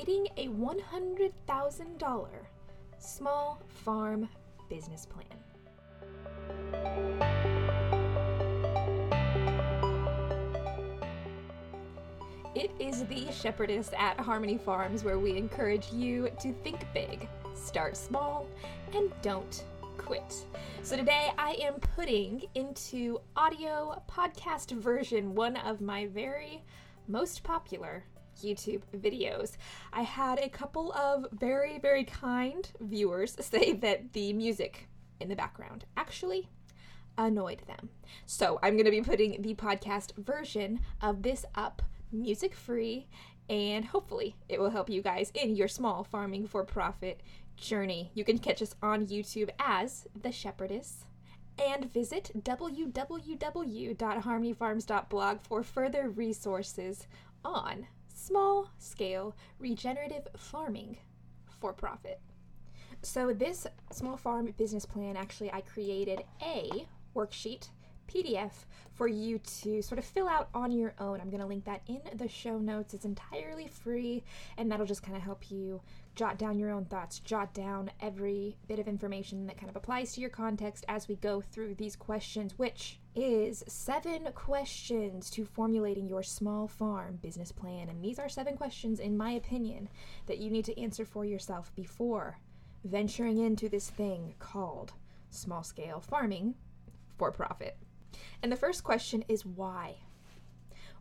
creating a $100,000 small farm business plan. It is the Shepherdess at Harmony Farms where we encourage you to think big, start small, and don't quit. So today I am putting into audio podcast version one of my very most popular YouTube videos. I had a couple of very, very kind viewers say that the music in the background actually annoyed them. So I'm going to be putting the podcast version of this up music free and hopefully it will help you guys in your small farming for profit journey. You can catch us on YouTube as The Shepherdess and visit www.harmonyfarms.blog for further resources on small scale regenerative farming for profit. So, this small farm business plan actually, I created a worksheet PDF for you to sort of fill out on your own. I'm going to link that in the show notes. It's entirely free, and that'll just kind of help you jot down your own thoughts, jot down every bit of information that kind of applies to your context as we go through these questions, which is seven questions to formulating your small farm business plan. And these are seven questions, in my opinion, that you need to answer for yourself before venturing into this thing called small scale farming for profit. And the first question is why?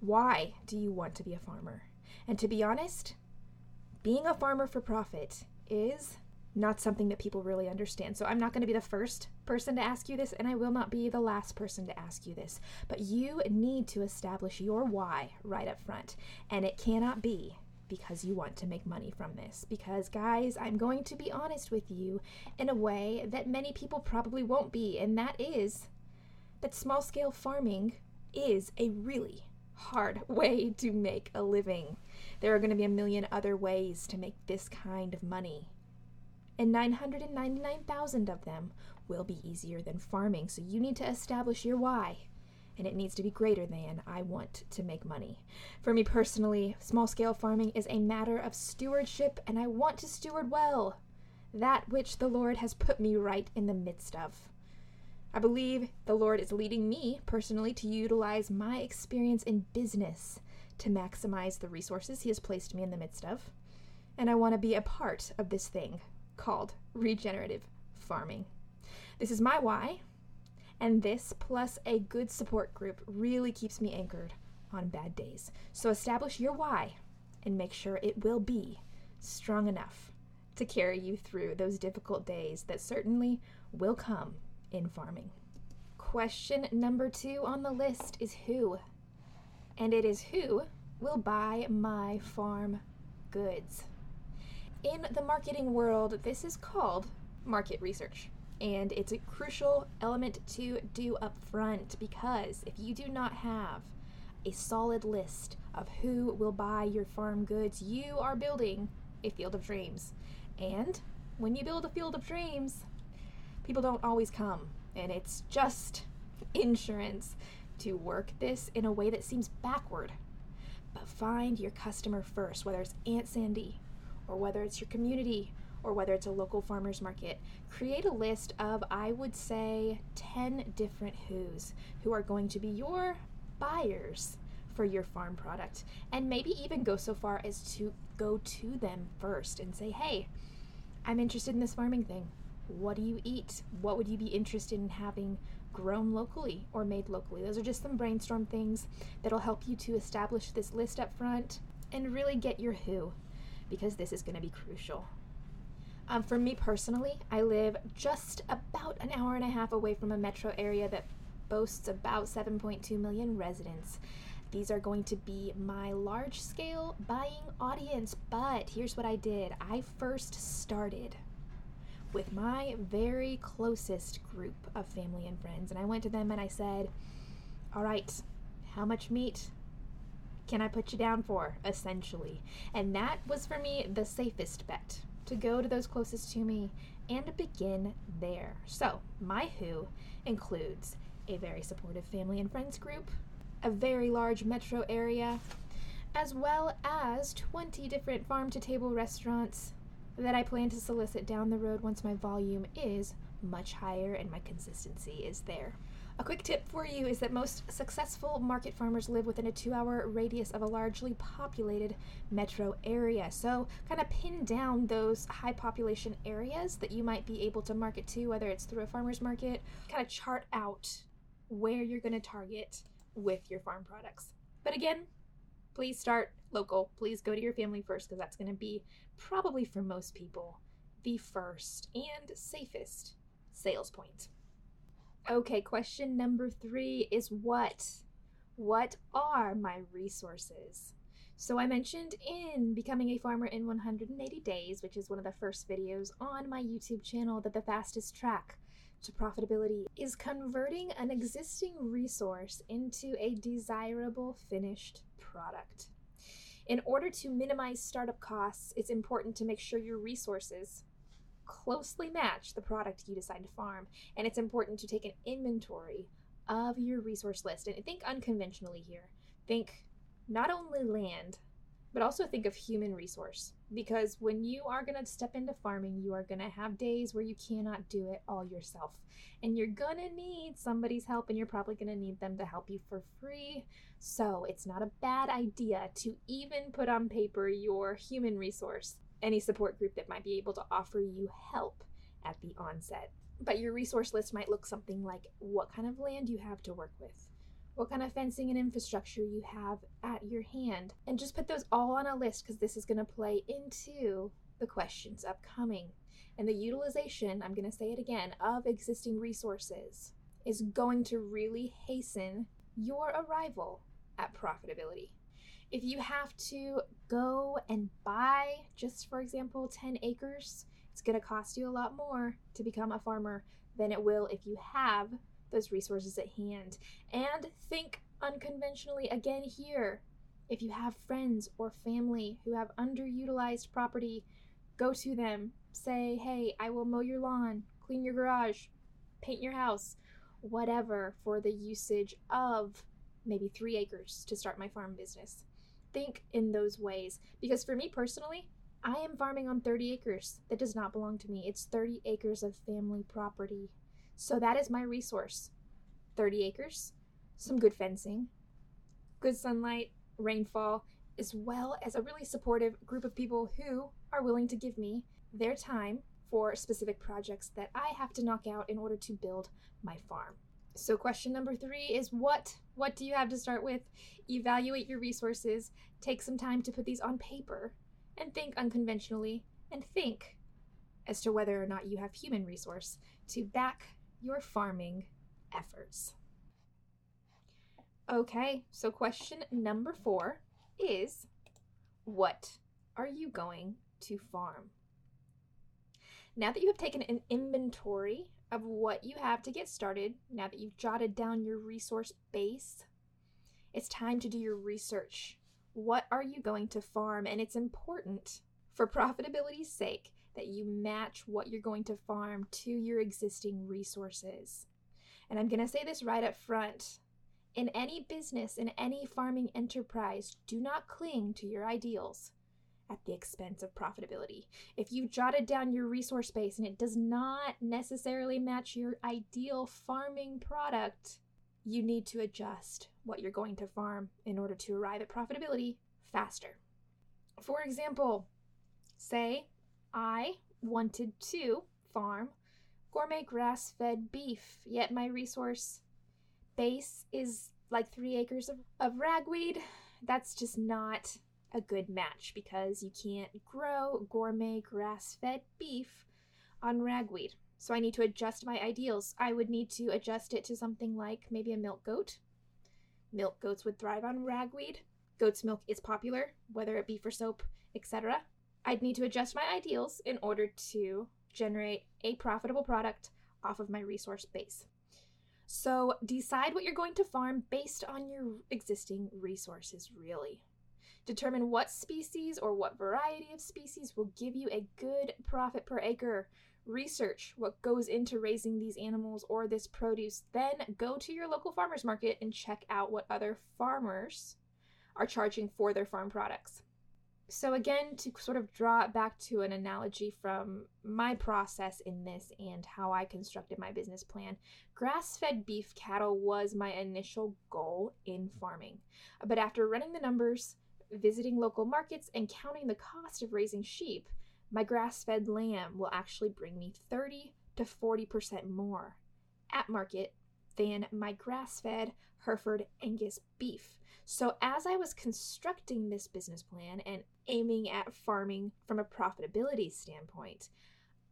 Why do you want to be a farmer? And to be honest, being a farmer for profit is not something that people really understand. So I'm not going to be the first person to ask you this, and I will not be the last person to ask you this. But you need to establish your why right up front. And it cannot be because you want to make money from this. Because, guys, I'm going to be honest with you in a way that many people probably won't be, and that is that small scale farming is a really hard way to make a living. There are going to be a million other ways to make this kind of money. And 999,000 of them will be easier than farming. So you need to establish your why. And it needs to be greater than I want to make money. For me personally, small scale farming is a matter of stewardship, and I want to steward well that which the Lord has put me right in the midst of. I believe the Lord is leading me personally to utilize my experience in business to maximize the resources He has placed me in the midst of. And I want to be a part of this thing called regenerative farming. This is my why, and this plus a good support group really keeps me anchored on bad days. So establish your why and make sure it will be strong enough to carry you through those difficult days that certainly will come in farming. Question number two on the list is who? And it is who will buy my farm goods. In the marketing world, this is called market research. And it's a crucial element to do up front because if you do not have a solid list of who will buy your farm goods, you are building a field of dreams. And when you build a field of dreams, people don't always come. And it's just insurance to work this in a way that seems backward. But find your customer first, whether it's Aunt Sandy, or whether it's your community, or whether it's a local farmer's market. Create a list of, I would say, 10 different who's who are going to be your buyers for your farm product. And maybe even go so far as to go to them first and say, hey, I'm interested in this farming thing. What do you eat? What would you be interested in having grown locally or made locally? Those are just some brainstorm things that'll help you to establish this list up front and really get your who because this is going to be crucial. Um, for me personally, I live just about an hour and a half away from a metro area that boasts about 7.2 million residents. These are going to be my large scale buying audience, but here's what I did I first started with my very closest group of family and friends. And I went to them and I said, All right, how much meat can I put you down for, essentially? And that was for me the safest bet to go to those closest to me and begin there. So, my who includes a very supportive family and friends group, a very large metro area, as well as 20 different farm to table restaurants that I plan to solicit down the road once my volume is much higher and my consistency is there. A quick tip for you is that most successful market farmers live within a two hour radius of a largely populated metro area. So, kind of pin down those high population areas that you might be able to market to, whether it's through a farmer's market, kind of chart out where you're going to target with your farm products. But again, please start local. Please go to your family first because that's going to be probably for most people the first and safest sales point. Okay, question number three is what? What are my resources? So, I mentioned in Becoming a Farmer in 180 Days, which is one of the first videos on my YouTube channel, that the fastest track to profitability is converting an existing resource into a desirable finished product. In order to minimize startup costs, it's important to make sure your resources closely match the product you decide to farm. And it's important to take an inventory of your resource list. And think unconventionally here. Think not only land, but also think of human resource. Because when you are going to step into farming, you are going to have days where you cannot do it all yourself. And you're going to need somebody's help, and you're probably going to need them to help you for free. So it's not a bad idea to even put on paper your human resource any support group that might be able to offer you help at the onset. But your resource list might look something like what kind of land you have to work with, what kind of fencing and infrastructure you have at your hand, and just put those all on a list because this is going to play into the questions upcoming. And the utilization, I'm going to say it again, of existing resources is going to really hasten your arrival at profitability if you have to go and buy, just for example, 10 acres, it's going to cost you a lot more to become a farmer than it will if you have those resources at hand. And think unconventionally again here. If you have friends or family who have underutilized property, go to them. Say, hey, I will mow your lawn, clean your garage, paint your house, whatever for the usage of maybe three acres to start my farm business think in those ways. Because for me personally, I am farming on 30 acres that does not belong to me. It's 30 acres of family property. So that is my resource 30 acres, some good fencing, good sunlight, rainfall, as well as a really supportive group of people who are willing to give me their time for specific projects that I have to knock out in order to build my farm. So question number 3 is what what do you have to start with? Evaluate your resources, take some time to put these on paper and think unconventionally and think as to whether or not you have human resource to back your farming efforts. Okay, so question number 4 is what are you going to farm? Now that you have taken an inventory of what you have to get started, now that you've jotted down your resource base, it's time to do your research. What are you going to farm? And it's important for profitability's sake that you match what you're going to farm to your existing resources. And I'm going to say this right up front. In any business, in any farming enterprise, do not cling to your ideals at the expense of profitability. If you've jotted down your resource base and it does not necessarily match your ideal farming product, you need to adjust what you're going to farm in order to arrive at profitability faster. For example, say I wanted to farm gourmet grass fed beef, yet my resource base is like three acres of, of ragweed. That's just not a good match because you can't grow gourmet grass fed beef on ragweed. So I need to adjust my ideals. I would need to adjust it to something like maybe a milk goat. Milk goats would thrive on ragweed. Goat's milk is popular, whether it be for soap, etc. I'd need to adjust my ideals in order to generate a profitable product off of my resource base. So decide what you're going to farm based on your existing resources, really. Determine what species or what variety of species will give you a good profit per acre. Research what goes into raising these animals or this produce. Then go to your local farmers market and check out what other farmers are charging for their farm products. So, again, to sort of draw it back to an analogy from my process in this and how I constructed my business plan, grass fed beef cattle was my initial goal in farming. But after running the numbers, visiting local markets, and counting the cost of raising sheep, my grass fed lamb will actually bring me 30 to 40% more at market than my grass fed Hereford Angus beef. So, as I was constructing this business plan and aiming at farming from a profitability standpoint,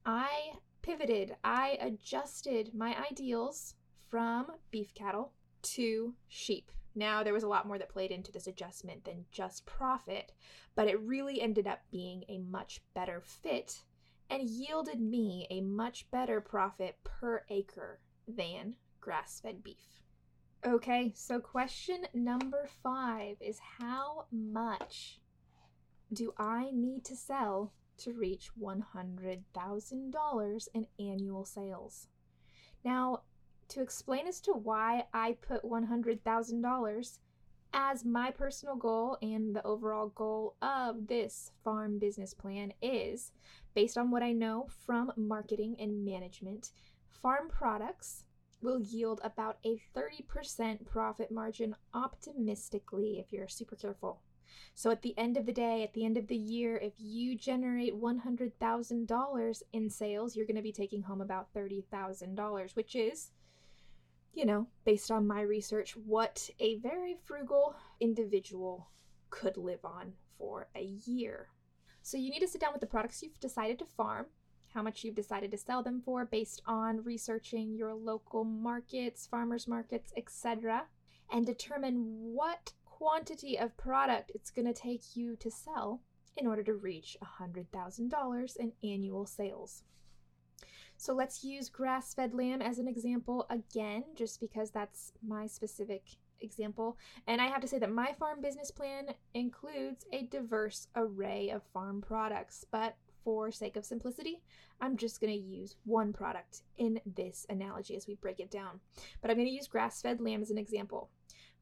I pivoted, I adjusted my ideals from beef cattle to sheep. Now, there was a lot more that played into this adjustment than just profit, but it really ended up being a much better fit and yielded me a much better profit per acre than grass fed beef. Okay, so question number five is how much do I need to sell to reach $100,000 in annual sales? Now, to explain as to why I put $100,000 as my personal goal and the overall goal of this farm business plan is based on what I know from marketing and management, farm products will yield about a 30% profit margin optimistically if you're super careful. So at the end of the day, at the end of the year, if you generate $100,000 in sales, you're going to be taking home about $30,000, which is, you know, based on my research, what a very frugal individual could live on for a year. So you need to sit down with the products you've decided to farm how much you've decided to sell them for based on researching your local markets, farmers markets, etc., and determine what quantity of product it's going to take you to sell in order to reach $100,000 in annual sales. So let's use grass fed lamb as an example again, just because that's my specific example. And I have to say that my farm business plan includes a diverse array of farm products, but for sake of simplicity, I'm just going to use one product in this analogy as we break it down. But I'm going to use grass fed lamb as an example.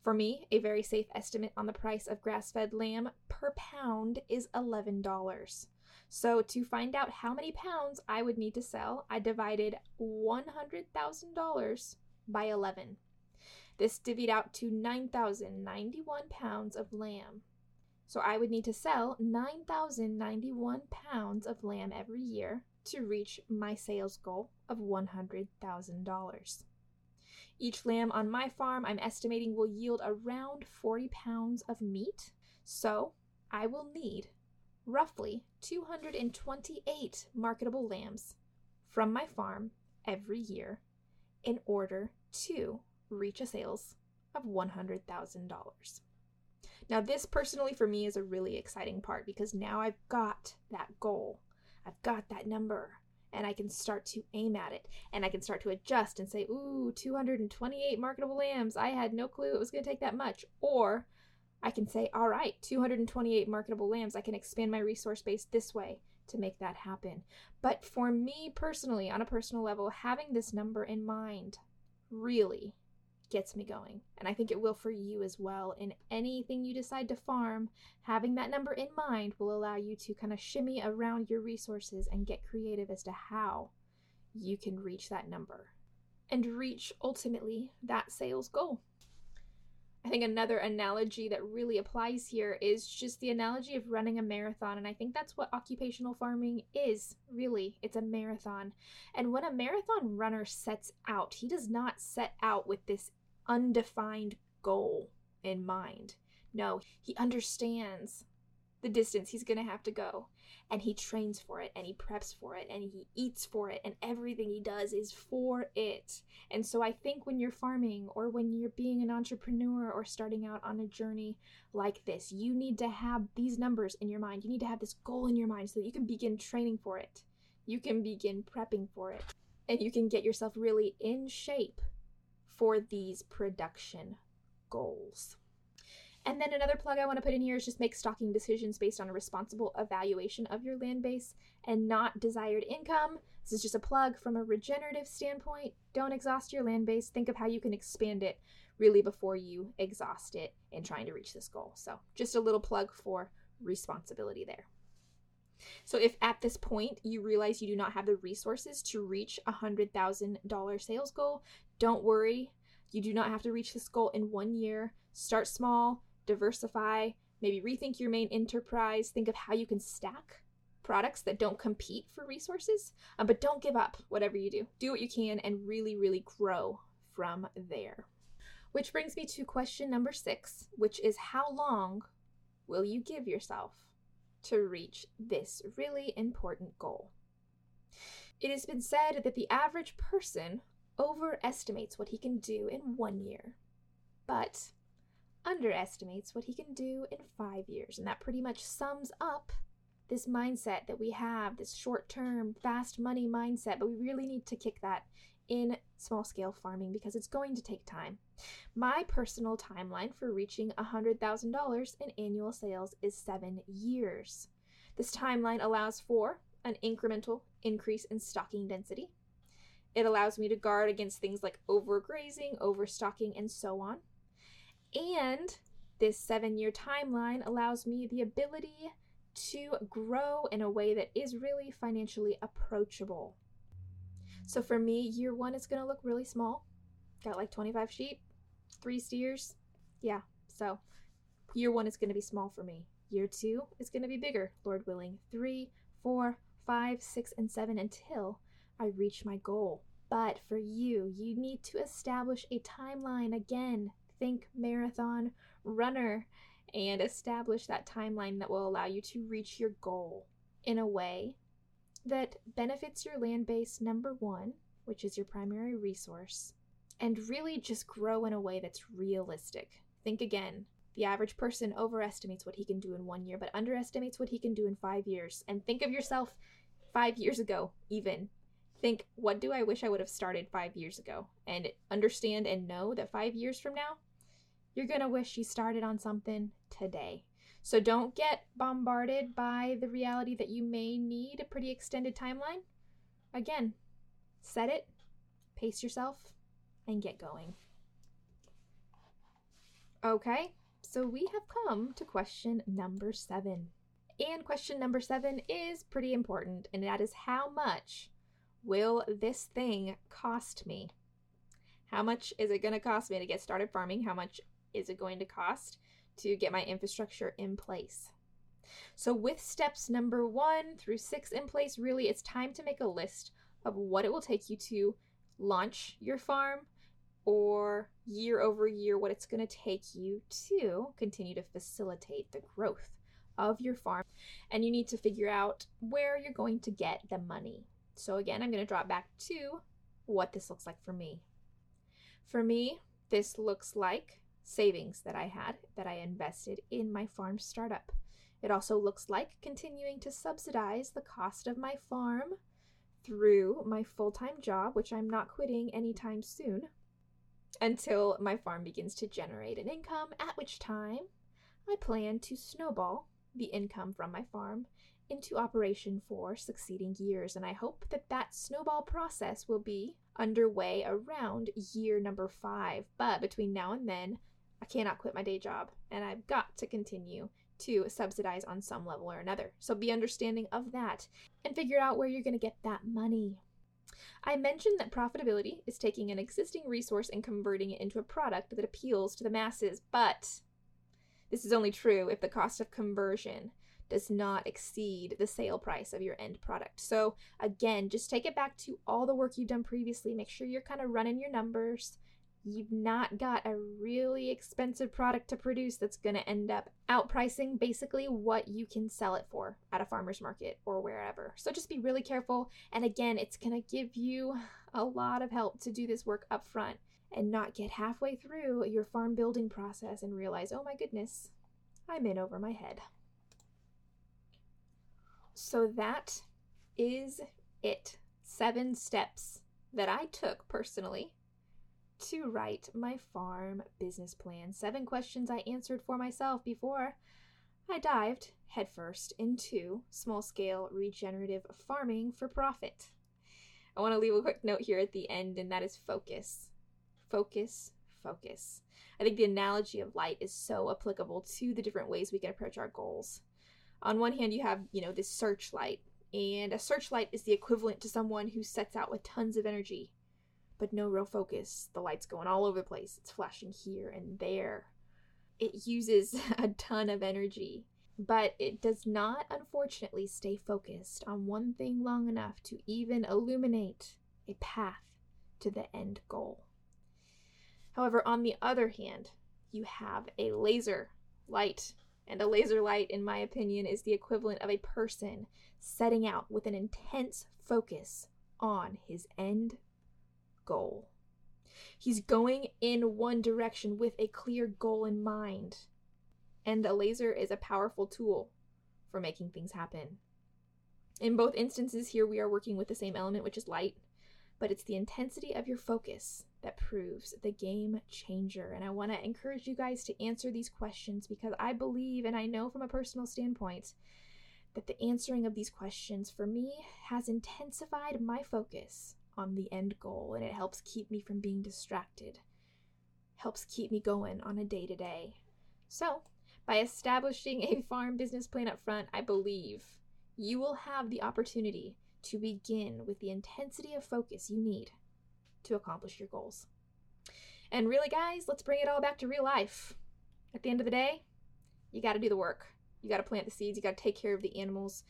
For me, a very safe estimate on the price of grass fed lamb per pound is $11. So, to find out how many pounds I would need to sell, I divided $100,000 by 11. This divvied out to 9,091 pounds of lamb. So I would need to sell 9,091 pounds of lamb every year to reach my sales goal of $100,000. Each lamb on my farm, I'm estimating, will yield around 40 pounds of meat. So I will need roughly 228 marketable lambs from my farm every year in order to reach a sales of $100,000. Now, this personally for me is a really exciting part because now I've got that goal, I've got that number, and I can start to aim at it and I can start to adjust and say, ooh, 228 marketable lambs. I had no clue it was going to take that much. Or I can say, all right, 228 marketable lambs. I can expand my resource base this way to make that happen. But for me personally, on a personal level, having this number in mind really gets me going. And I think it will for you as well. In anything you decide to farm, having that number in mind will allow you to kind of shimmy around your resources and get creative as to how you can reach that number and reach ultimately that sales goal. I think another analogy that really applies here is just the analogy of running a marathon. And I think that's what occupational farming is really. It's a marathon. And when a marathon runner sets out, he does not set out with this undefined goal in mind. No, he understands the distance he's going to have to go and he trains for it and he preps for it and he eats for it and everything he does is for it. And so I think when you're farming or when you're being an entrepreneur or starting out on a journey like this, you need to have these numbers in your mind. You need to have this goal in your mind so that you can begin training for it. You can begin prepping for it and you can get yourself really in shape for these production goals. And then another plug I want to put in here is just make stocking decisions based on a responsible evaluation of your land base and not desired income. This is just a plug from a regenerative standpoint. Don't exhaust your land base. Think of how you can expand it. really before you exhaust it in trying to reach this goal. So, just a little plug for responsibility there. So, if at this point you realize you do not have the resources to reach a $100,000 sales goal, don't worry. You do not have to reach this goal in one year. Start small, diversify, maybe rethink your main enterprise, think of how you can stack products that don't compete for resources, um, but don't give up whatever you do. Do what you can and really, really grow from there. Which brings me to question number six, which is how long will you give yourself to reach this really important goal? It has been said that the average person overestimates what he can do in one year, but underestimates what he can do in five years. And that pretty much sums up this mindset that we have, this short term, fast money mindset, but we really need to kick that in small scale farming because it's going to take time. My personal timeline for reaching $100,000 in annual sales is seven years. This timeline allows for an incremental increase in stocking density. It allows me to guard against things like overgrazing, overstocking, and so on. And this seven year timeline allows me the ability to grow in a way that is really financially approachable. So for me, year one is going to look really small. Got like 25 sheep, three steers. Yeah, so year one is going to be small for me. Year two is going to be bigger, Lord willing. Three, four, five, six, and seven until I reach my goal. But for you, you need to establish a timeline again. Think marathon runner and establish that timeline that will allow you to reach your goal in a way that benefits your land base, number one, which is your primary resource, and really just grow in a way that's realistic. Think again. The average person overestimates what he can do in one year, but underestimates what he can do in five years. And think of yourself five years ago, even. Think, what do I wish I would have started five years ago? And understand and know that five years from now, you're going to wish you started on something today. So don't get bombarded by the reality that you may need a pretty extended timeline. Again, set it, pace yourself, and get going. Okay, so we have come to question number seven. And question number seven is pretty important, and that is how much will this thing cost me? How much is it going to cost me to get started farming? How much is it going to cost to get my infrastructure in place? So, with steps number one through six in place, really it's time to make a list of what it will take you to launch your farm or year over year what it's going to take you to continue to facilitate the growth of your farm. And you need to figure out where you're going to get the money. So, again, I'm going to drop back to what this looks like for me. For me, this looks like savings that I had that I invested in my farm startup. It also looks like continuing to subsidize the cost of my farm through my full time job, which I'm not quitting anytime soon, until my farm begins to generate an income, at which time I plan to snowball the income from my farm into operation for succeeding years. And I hope that that snowball process will be underway around year number five. But between now and then, I cannot quit my day job, and I've got to continue to subsidize on some level or another. So be understanding of that and figure out where you're going to get that money. I mentioned that profitability is taking an existing resource and converting it into a product that appeals to the masses, but this is only true if the cost of conversion does not exceed the sale price of your end product. So, again, just take it back to all the work you've done previously. Make sure you're kind of running your numbers, you've not got a really expensive product to produce that's going to end up outpricing basically what you can sell it for at a farmer's market or wherever. So just be really careful. And again, it's going to give you a lot of help to do this work up front and not get halfway through your farm building process and realize, oh my goodness, I'm in over my head. So that is it. Seven steps that I took personally to write my farm business plan. Seven questions I answered for myself before I dived headfirst into small scale regenerative farming for profit. I want to leave a quick note here at the end, and that is focus. Focus, focus. I think the analogy of light is so applicable to the different ways we can approach our goals. On one hand, you have, you know, this searchlight, and a searchlight is the equivalent to someone who sets out with tons of energy, but no real focus. The light's going all over the place, it's flashing here and there. It uses a ton of energy, but it does not, unfortunately, stay focused on one thing long enough to even illuminate a path to the end goal. However, on the other hand, you have a laser light. And a laser light, in my opinion, is the equivalent of a person setting out with an intense focus on his end goal. He's going in one direction with a clear goal in mind. And a laser is a powerful tool for making things happen. In both instances, here we are working with the same element, which is light, but it's the intensity of your focus that proves the game changer. And I want to encourage you guys to answer these questions because I believe and I know from a personal standpoint that the answering of these questions for me has intensified my focus on the end goal and it helps keep me from being distracted, helps keep me going on a day to day. So, by establishing a farm business plan up front, I believe you will have the opportunity to begin with the intensity of focus you need to accomplish your goals. And really, guys, let's bring it all back to real life. At the end of the day, you got to do the work. You got to plant the seeds, you got to take care of the animals,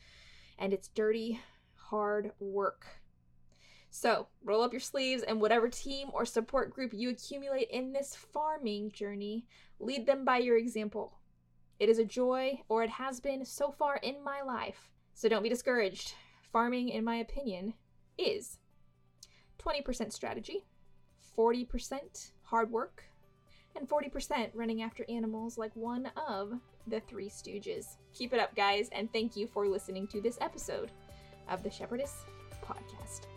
and it's dirty, hard work. So, roll up your sleeves and whatever team or support group you accumulate in this farming journey, lead them by your example. It is a joy, or it has been so far in my life. So don't be discouraged. Farming, in my opinion, is 20% strategy, 40% hard work, and 40% running after animals like one of the Three Stooges. Keep it up, guys, and thank you for listening to this episode of the Shepherdess Podcast.